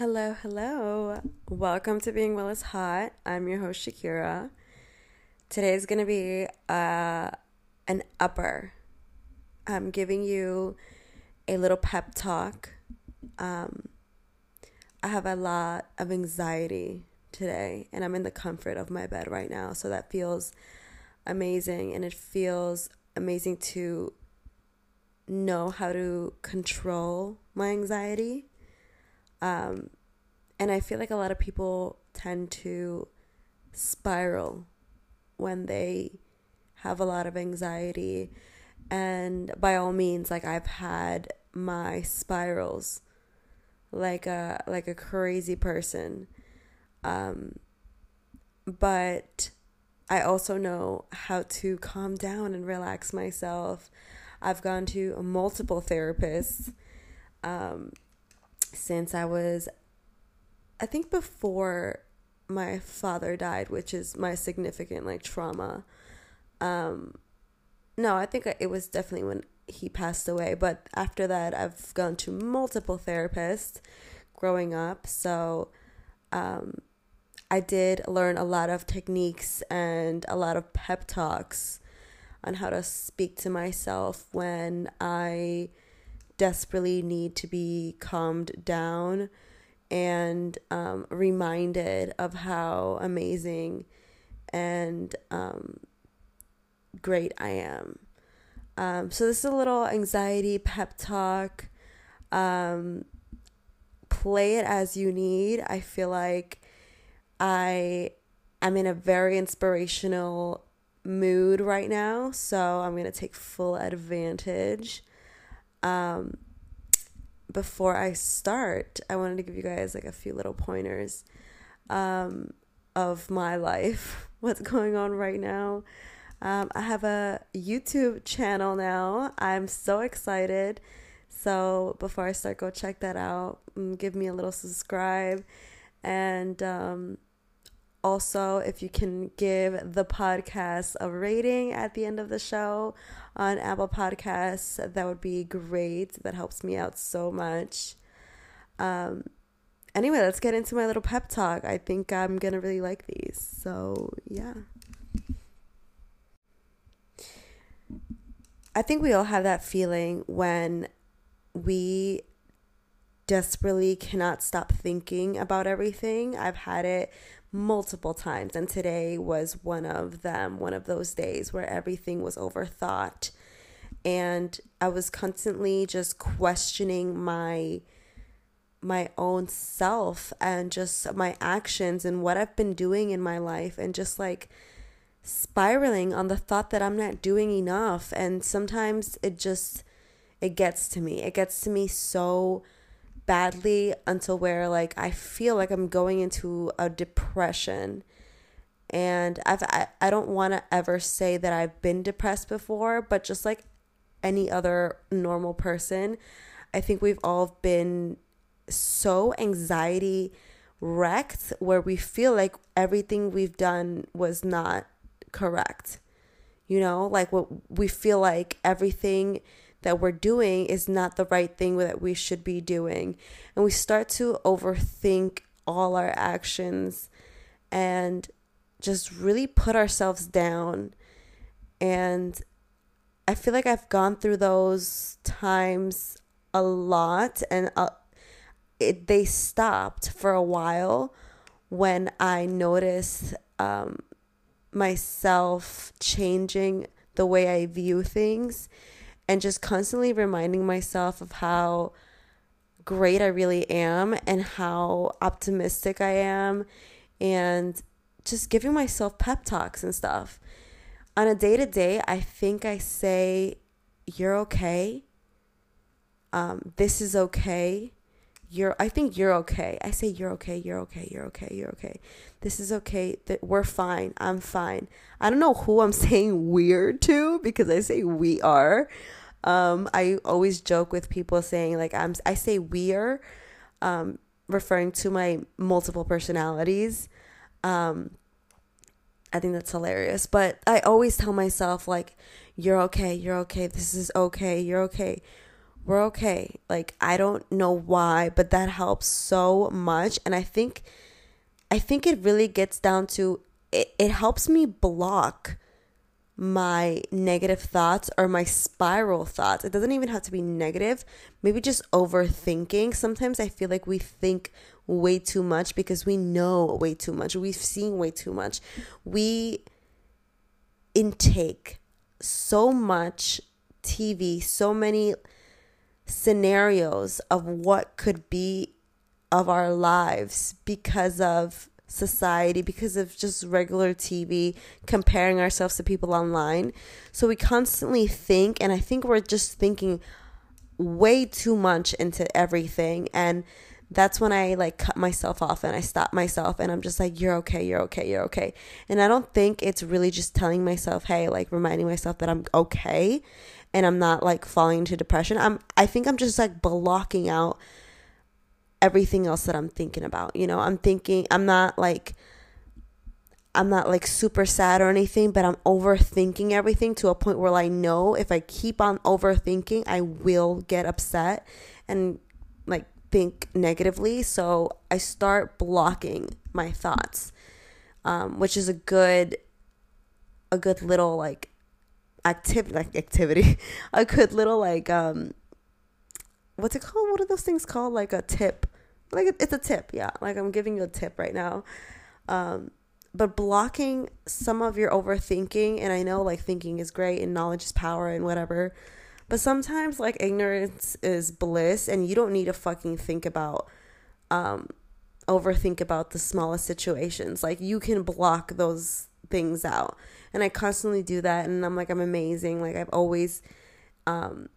Hello, hello. Welcome to Being Well is Hot. I'm your host, Shakira. Today is going to be uh, an upper. I'm giving you a little pep talk. Um, I have a lot of anxiety today, and I'm in the comfort of my bed right now. So that feels amazing, and it feels amazing to know how to control my anxiety um, and I feel like a lot of people tend to spiral when they have a lot of anxiety. And by all means, like I've had my spirals like a like a crazy person. Um, but I also know how to calm down and relax myself. I've gone to multiple therapists. Um, since I was, I think before my father died, which is my significant like trauma. Um, no, I think it was definitely when he passed away. But after that, I've gone to multiple therapists growing up. So, um, I did learn a lot of techniques and a lot of pep talks on how to speak to myself when I desperately need to be calmed down and um, reminded of how amazing and um, great I am. Um, so, this is a little anxiety pep talk. Um, play it as you need. I feel like I am in a very inspirational mood right now, so I'm going to take full advantage um, before I start, I wanted to give you guys like a few little pointers um, of my life, what's going on right now. Um, I have a YouTube channel now. I'm so excited. So before I start, go check that out. Mm, give me a little subscribe. And um, also, if you can give the podcast a rating at the end of the show on Apple Podcasts, that would be great. That helps me out so much. Um, anyway, let's get into my little pep talk. I think I'm going to really like these. So, yeah. I think we all have that feeling when we desperately cannot stop thinking about everything. I've had it multiple times. And today was one of them, one of those days where everything was overthought. And I was constantly just questioning my my own self and just my actions and what I've been doing in my life and just like spiraling on the thought that I'm not doing enough and sometimes it just it gets to me. It gets to me so badly until where like I feel like I'm going into a depression. And I've I, I don't want to ever say that I've been depressed before, but just like any other normal person, I think we've all been so anxiety wrecked where we feel like everything we've done was not correct. You know, like what we feel like everything that we're doing is not the right thing that we should be doing. And we start to overthink all our actions and just really put ourselves down. And I feel like I've gone through those times a lot and uh, it, they stopped for a while when I noticed um, myself changing the way I view things and just constantly reminding myself of how great I really am and how optimistic I am and just giving myself pep talks and stuff. On a day to day, I think I say, You're okay. Um, this is okay. You're I think you're okay. I say you're okay, you're okay, you're okay, you're okay. This is okay. That we're fine. I'm fine. I don't know who I'm saying weird to because I say we are. Um, I always joke with people saying like I'm I say we're um, referring to my multiple personalities. Um, I think that's hilarious. But I always tell myself like you're okay, you're okay, this is okay, you're okay. we're okay. Like I don't know why, but that helps so much and I think I think it really gets down to it, it helps me block my negative thoughts or my spiral thoughts. It doesn't even have to be negative, maybe just overthinking. Sometimes I feel like we think way too much because we know way too much. We've seen way too much. We intake so much TV, so many scenarios of what could be of our lives because of society, because of just regular TV, comparing ourselves to people online. So we constantly think, and I think we're just thinking way too much into everything. And that's when I like cut myself off and I stop myself and I'm just like, you're okay, you're okay, you're okay. And I don't think it's really just telling myself, hey, like reminding myself that I'm okay and I'm not like falling into depression. I'm I think I'm just like blocking out everything else that I'm thinking about. You know, I'm thinking I'm not like I'm not like super sad or anything, but I'm overthinking everything to a point where I know if I keep on overthinking, I will get upset and like think negatively. So I start blocking my thoughts, um, which is a good, a good little like activity, like activity, a good little like um, what's it called? What are those things called? Like a tip, like it's a tip. Yeah, like I'm giving you a tip right now. Um, but blocking some of your overthinking, and I know like thinking is great and knowledge is power and whatever but sometimes like ignorance is bliss and you don't need to fucking think about um overthink about the smallest situations. Like you can block those things out. And I constantly do that and I'm like I'm amazing. Like I've always um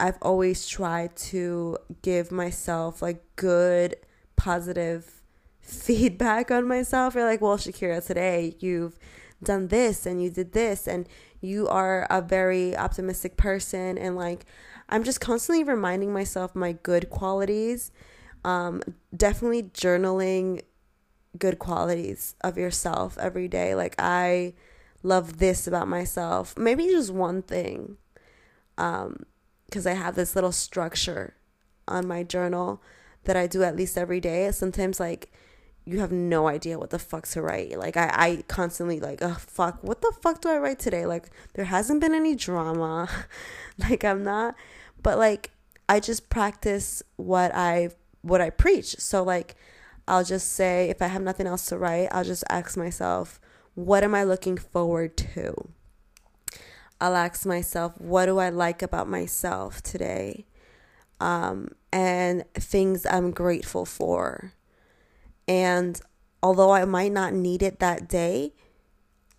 I've always tried to give myself like good positive feedback on myself. You're like, well, Shakira, today you've done this and you did this and you are a very optimistic person and like i'm just constantly reminding myself my good qualities. Um, definitely journaling good qualities of yourself every day. Like i love this about myself. Maybe just one thing. Um because i have this little structure on my journal that i do at least every day sometimes like you have no idea what the fuck to write. Like I, I constantly like, oh fuck, what the fuck do I write today? Like there hasn't been any drama. like I'm not but like I just practice what I what I preach. So like I'll just say if I have nothing else to write, I'll just ask myself, what am I looking forward to? I'll ask myself, what do I like about myself today? Um, and things I'm grateful for and although I might not need it that day,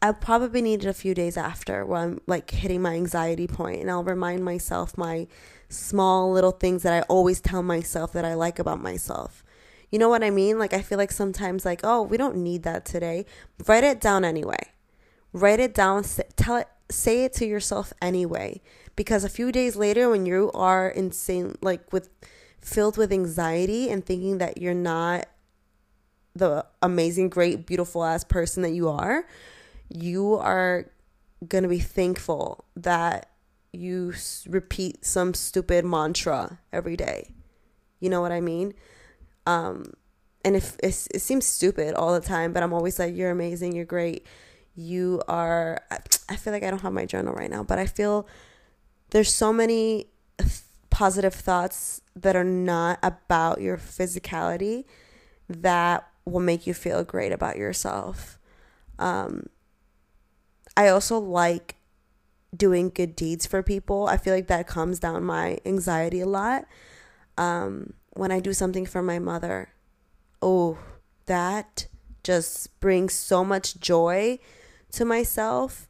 I'll probably need it a few days after when I'm like hitting my anxiety point and I'll remind myself my small little things that I always tell myself that I like about myself. You know what I mean? Like I feel like sometimes like, oh, we don't need that today. Write it down anyway. Write it down, tell it say it to yourself anyway because a few days later when you are insane like with filled with anxiety and thinking that you're not the amazing, great, beautiful ass person that you are, you are going to be thankful that you repeat some stupid mantra every day. You know what I mean? Um, and if it seems stupid all the time, but I'm always like, you're amazing, you're great. You are, I feel like I don't have my journal right now, but I feel there's so many positive thoughts that are not about your physicality that will make you feel great about yourself. Um, I also like doing good deeds for people. I feel like that calms down my anxiety a lot. Um, when I do something for my mother, oh, that just brings so much joy to myself.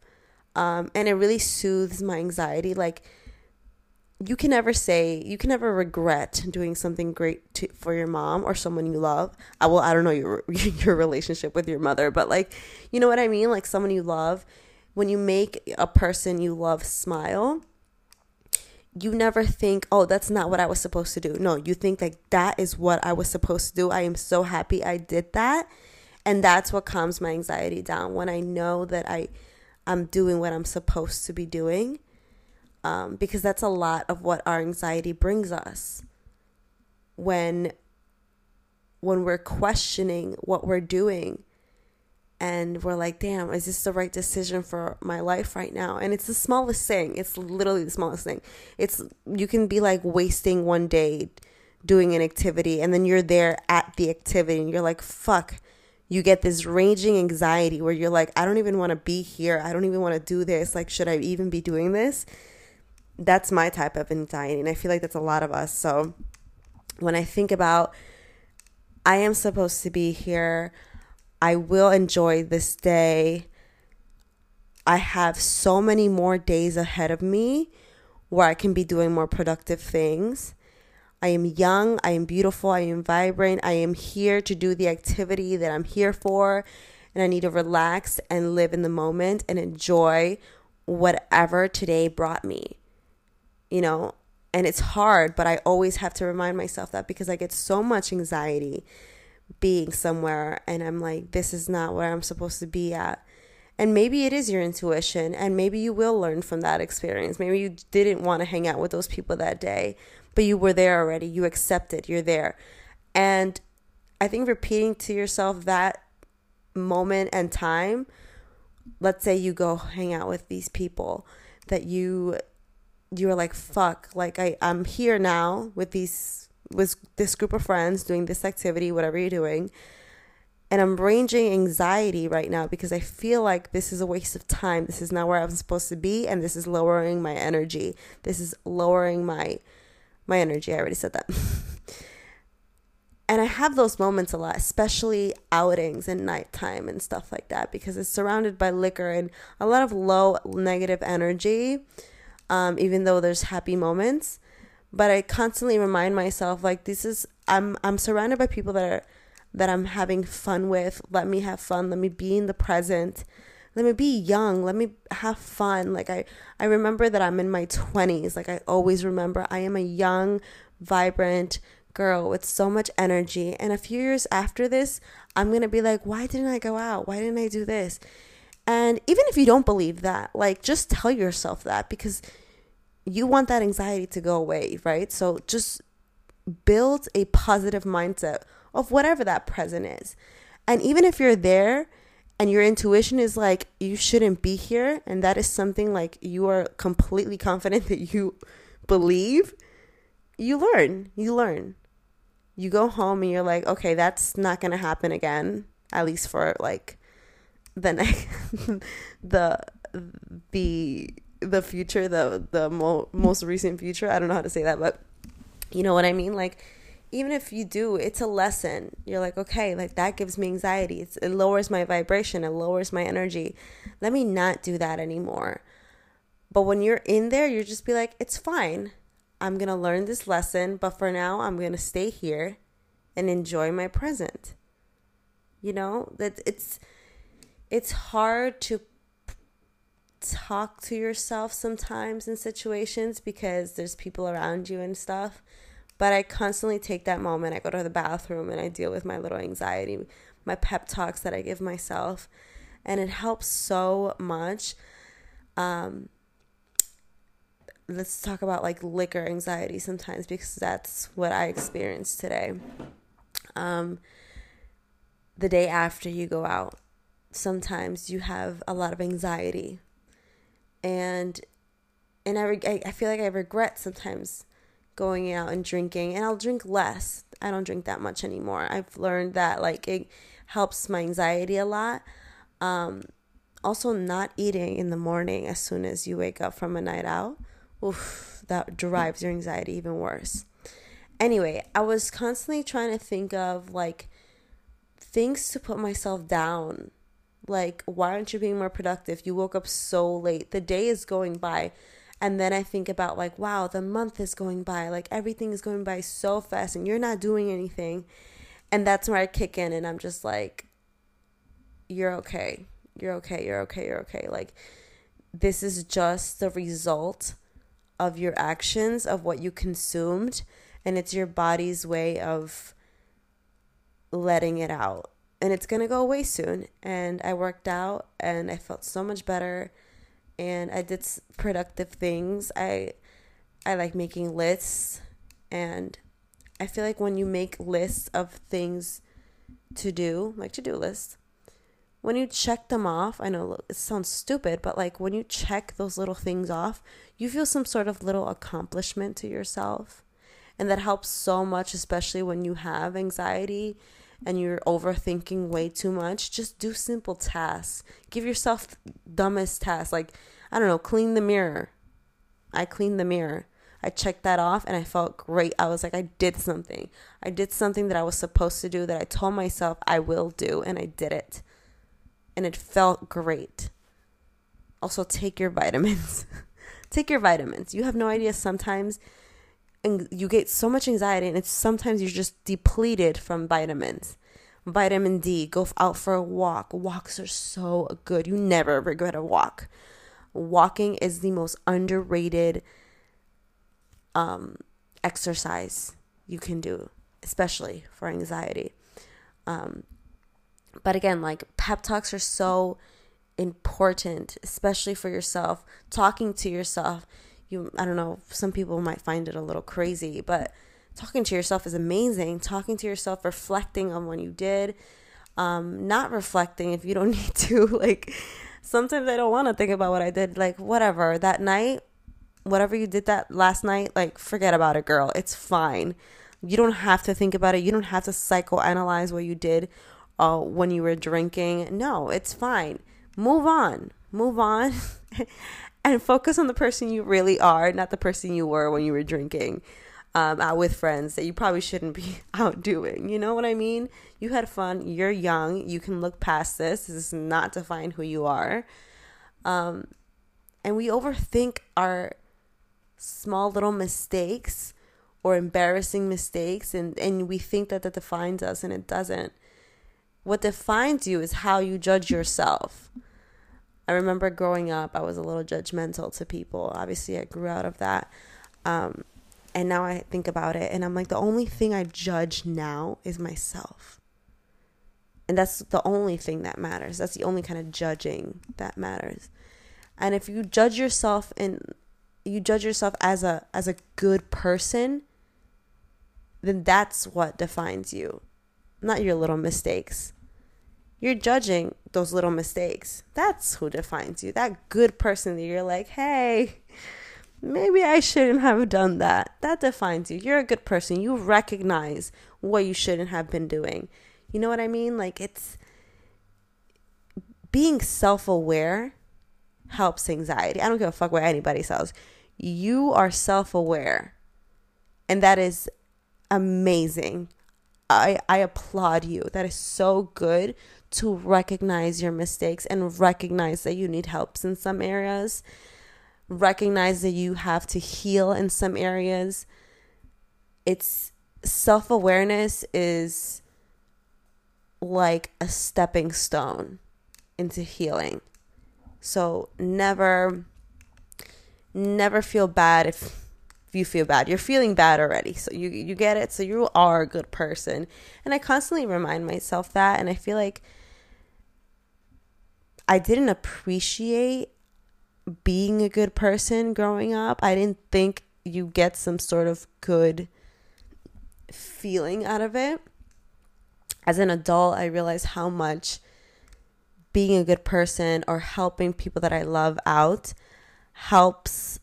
Um, and it really soothes my anxiety. Like, you can never say you can never regret doing something great to, for your mom or someone you love. I will I don't know your your relationship with your mother, but like, you know what I mean? Like someone you love, when you make a person you love smile, you never think, "Oh, that's not what I was supposed to do." No, you think like that is what I was supposed to do. I am so happy I did that. And that's what calms my anxiety down when I know that I I'm doing what I'm supposed to be doing um, because that's a lot of what our anxiety brings us. When when we're questioning what we're doing and we're like damn is this the right decision for my life right now? And it's the smallest thing. It's literally the smallest thing. It's you can be like wasting one day doing an activity and then you're there at the activity and you're like fuck you get this raging anxiety where you're like i don't even want to be here. I don't even want to do this. Like should i even be doing this? That's my type of anxiety and i feel like that's a lot of us. So when i think about i am supposed to be here. I will enjoy this day. I have so many more days ahead of me where i can be doing more productive things I am young, I am beautiful, I am vibrant, I am here to do the activity that I'm here for, and I need to relax and live in the moment and enjoy whatever today brought me. You know, and it's hard, but I always have to remind myself that because I get so much anxiety being somewhere and I'm like, this is not where I'm supposed to be at. And maybe it is your intuition, and maybe you will learn from that experience. Maybe you didn't want to hang out with those people that day, but you were there already. You accepted, you're there. And I think repeating to yourself that moment and time, let's say you go hang out with these people that you you're like fuck like I I'm here now with these with this group of friends doing this activity whatever you're doing and I'm ranging anxiety right now because I feel like this is a waste of time. This is not where I'm supposed to be and this is lowering my energy. This is lowering my my energy. I already said that. and I have those moments a lot, especially outings and nighttime and stuff like that because it's surrounded by liquor and a lot of low negative energy. Um, even though there's happy moments, but I constantly remind myself like this is I'm I'm surrounded by people that are that I'm having fun with. Let me have fun. Let me be in the present. Let me be young. Let me have fun. Like I I remember that I'm in my 20s. Like I always remember I am a young, vibrant girl with so much energy. And a few years after this, I'm going to be like, why didn't I go out? Why didn't I do this? And even if you don't believe that, like just tell yourself that because you want that anxiety to go away, right? So just build a positive mindset of whatever that present is. And even if you're there and your intuition is like, you shouldn't be here, and that is something like you are completely confident that you believe, you learn. You learn. You go home and you're like, okay, that's not going to happen again, at least for like the next, the, the, the future, the, the mo- most recent future. I don't know how to say that, but you know what I mean? Like, even if you do, it's a lesson. You're like, okay, like that gives me anxiety. It's, it lowers my vibration, it lowers my energy. Let me not do that anymore. But when you're in there, you just be like, it's fine. I'm going to learn this lesson, but for now, I'm going to stay here and enjoy my present. You know, that it's it's hard to talk to yourself sometimes in situations because there's people around you and stuff but I constantly take that moment. I go to the bathroom and I deal with my little anxiety, my pep talks that I give myself. And it helps so much. Um, let's talk about like liquor anxiety sometimes because that's what I experienced today. Um, the day after you go out, sometimes you have a lot of anxiety, and and I, I feel like I regret sometimes going out and drinking and I'll drink less. I don't drink that much anymore. I've learned that like it helps my anxiety a lot. Um, also not eating in the morning as soon as you wake up from a night out. Oof, that drives your anxiety even worse. Anyway, I was constantly trying to think of like things to put myself down. Like, why aren't you being more productive? You woke up so late. The day is going by and then I think about like, wow, the month is going by, like everything is going by so fast and you're not doing anything. And that's where I kick in and I'm just like, you're okay. You're okay. You're okay. You're okay. Like, this is just the result of your actions, of what you consumed. And it's your body's way of letting it out. And it's going to go away soon. And I worked out and I felt so much better and I did productive things. I I like making lists and I feel like when you make lists of things to do, like to-do lists, when you check them off, I know it sounds stupid, but like when you check those little things off, you feel some sort of little accomplishment to yourself. And that helps so much, especially when you have anxiety and you're overthinking way too much. Just do simple tasks. Give yourself dumbest tasks. Like, I don't know, clean the mirror. I cleaned the mirror. I checked that off and I felt great. I was like, I did something. I did something that I was supposed to do that I told myself I will do, and I did it. And it felt great. Also, take your vitamins. take your vitamins. You have no idea sometimes and you get so much anxiety and it's sometimes you're just depleted from vitamins vitamin d go out for a walk walks are so good you never regret a walk walking is the most underrated um, exercise you can do, especially for anxiety. Um, but again, like pep talks are so important, especially for yourself. Talking to yourself, you I don't know, some people might find it a little crazy, but talking to yourself is amazing. Talking to yourself, reflecting on what you did, um, not reflecting if you don't need to. Like sometimes I don't want to think about what I did. Like whatever that night, whatever you did that last night, like forget about it, girl. It's fine. You don't have to think about it. You don't have to psychoanalyze what you did uh, when you were drinking. No, it's fine. Move on. Move on. and focus on the person you really are, not the person you were when you were drinking um, out with friends that you probably shouldn't be out doing. You know what I mean? You had fun. You're young. You can look past this. This is not define who you are. Um, and we overthink our small little mistakes or embarrassing mistakes and, and we think that that defines us and it doesn't. What defines you is how you judge yourself. I remember growing up, I was a little judgmental to people. Obviously, I grew out of that. Um, and now I think about it and I'm like, the only thing I judge now is myself. And that's the only thing that matters. That's the only kind of judging that matters. And if you judge yourself and you judge yourself as a as a good person, then that's what defines you, not your little mistakes. You're judging those little mistakes. That's who defines you. That good person that you're like, hey, maybe I shouldn't have done that. That defines you. You're a good person. You recognize what you shouldn't have been doing. You know what I mean? Like it's being self aware helps anxiety. I don't give a fuck what anybody says. You are self aware. And that is amazing. I, I applaud you. That is so good to recognize your mistakes and recognize that you need helps in some areas. Recognize that you have to heal in some areas. It's self awareness is like a stepping stone into healing. So never never feel bad if you feel bad. You're feeling bad already. So you you get it. So you are a good person. And I constantly remind myself that and I feel like I didn't appreciate being a good person growing up. I didn't think you get some sort of good feeling out of it. As an adult, I realized how much being a good person or helping people that I love out helps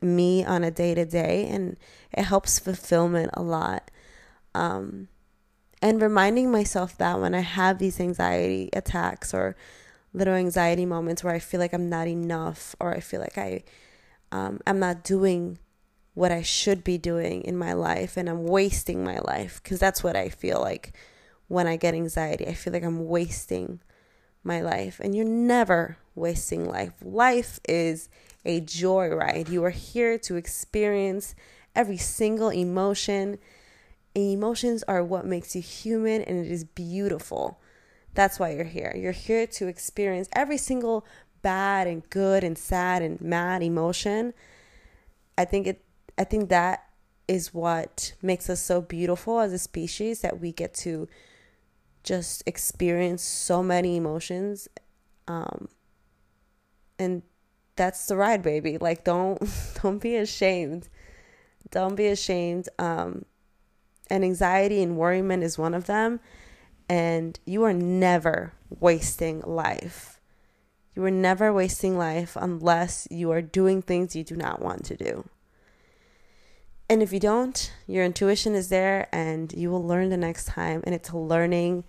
me on a day to day and it helps fulfillment a lot. Um, and reminding myself that when I have these anxiety attacks or little anxiety moments where I feel like I'm not enough or I feel like I um, I'm not doing what I should be doing in my life and I'm wasting my life because that's what I feel like when I get anxiety. I feel like I'm wasting my life. And you're never wasting life. Life is a joyride. You are here to experience every single emotion. And emotions are what makes you human, and it is beautiful. That's why you're here. You're here to experience every single bad and good and sad and mad emotion. I think it I think that is what makes us so beautiful as a species that we get to just experience so many emotions um, and that's the ride, baby. Like don't don't be ashamed. Don't be ashamed. Um and anxiety and worryment is one of them. And you are never wasting life. You are never wasting life unless you are doing things you do not want to do. And if you don't, your intuition is there and you will learn the next time. And it's a learning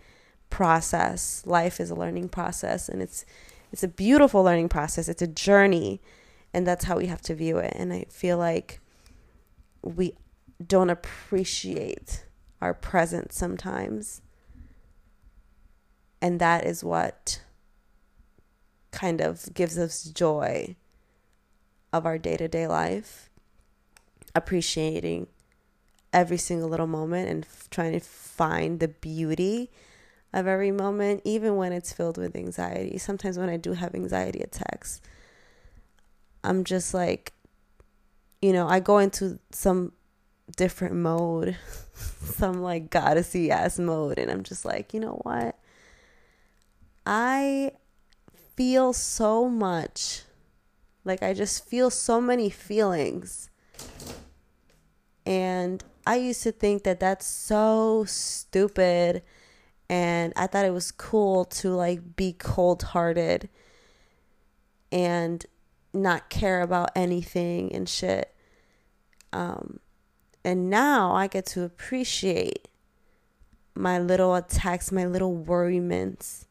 process. Life is a learning process and it's it's a beautiful learning process. It's a journey and that's how we have to view it. And I feel like we don't appreciate our present sometimes. And that is what kind of gives us joy of our day to day life, appreciating every single little moment and f- trying to find the beauty of every moment, even when it's filled with anxiety. Sometimes when I do have anxiety attacks, I'm just like, you know, I go into some different mode, some like goddessy ass mode, and I'm just like, you know what? I feel so much. Like I just feel so many feelings. And I used to think that that's so stupid and I thought it was cool to like be cold-hearted and not care about anything and shit. Um and now I get to appreciate my little attacks, my little worryments.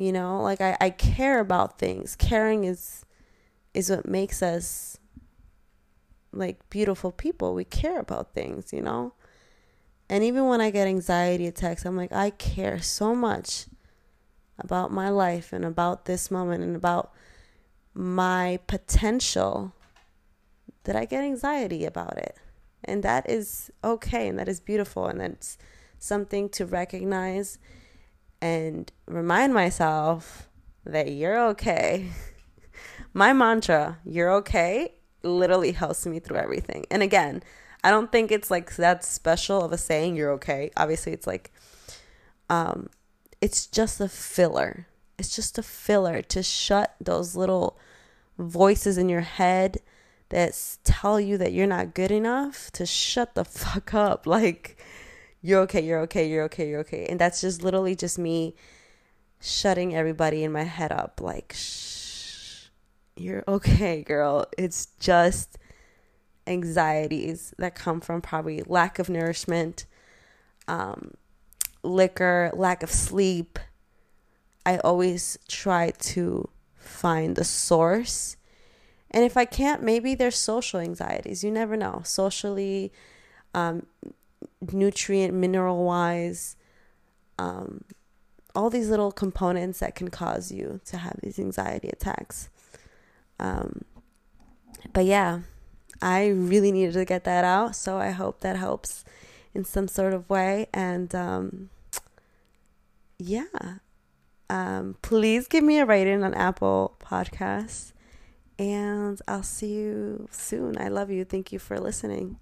You know, like I, I care about things. Caring is is what makes us like beautiful people. We care about things, you know? And even when I get anxiety attacks, I'm like, I care so much about my life and about this moment and about my potential that I get anxiety about it. And that is okay and that is beautiful and that's something to recognize and remind myself that you're okay. my mantra, you're okay, literally helps me through everything. And again, I don't think it's like that special of a saying you're okay. Obviously, it's like um it's just a filler. It's just a filler to shut those little voices in your head that tell you that you're not good enough to shut the fuck up. Like you're okay, you're okay, you're okay, you're okay. And that's just literally just me shutting everybody in my head up like shh. You're okay, girl. It's just anxieties that come from probably lack of nourishment, um, liquor, lack of sleep. I always try to find the source. And if I can't, maybe there's social anxieties. You never know. Socially, um, nutrient, mineral wise, um, all these little components that can cause you to have these anxiety attacks. Um, but yeah, I really needed to get that out. So I hope that helps in some sort of way. And um, yeah, um, please give me a rating on Apple Podcasts. And I'll see you soon. I love you. Thank you for listening.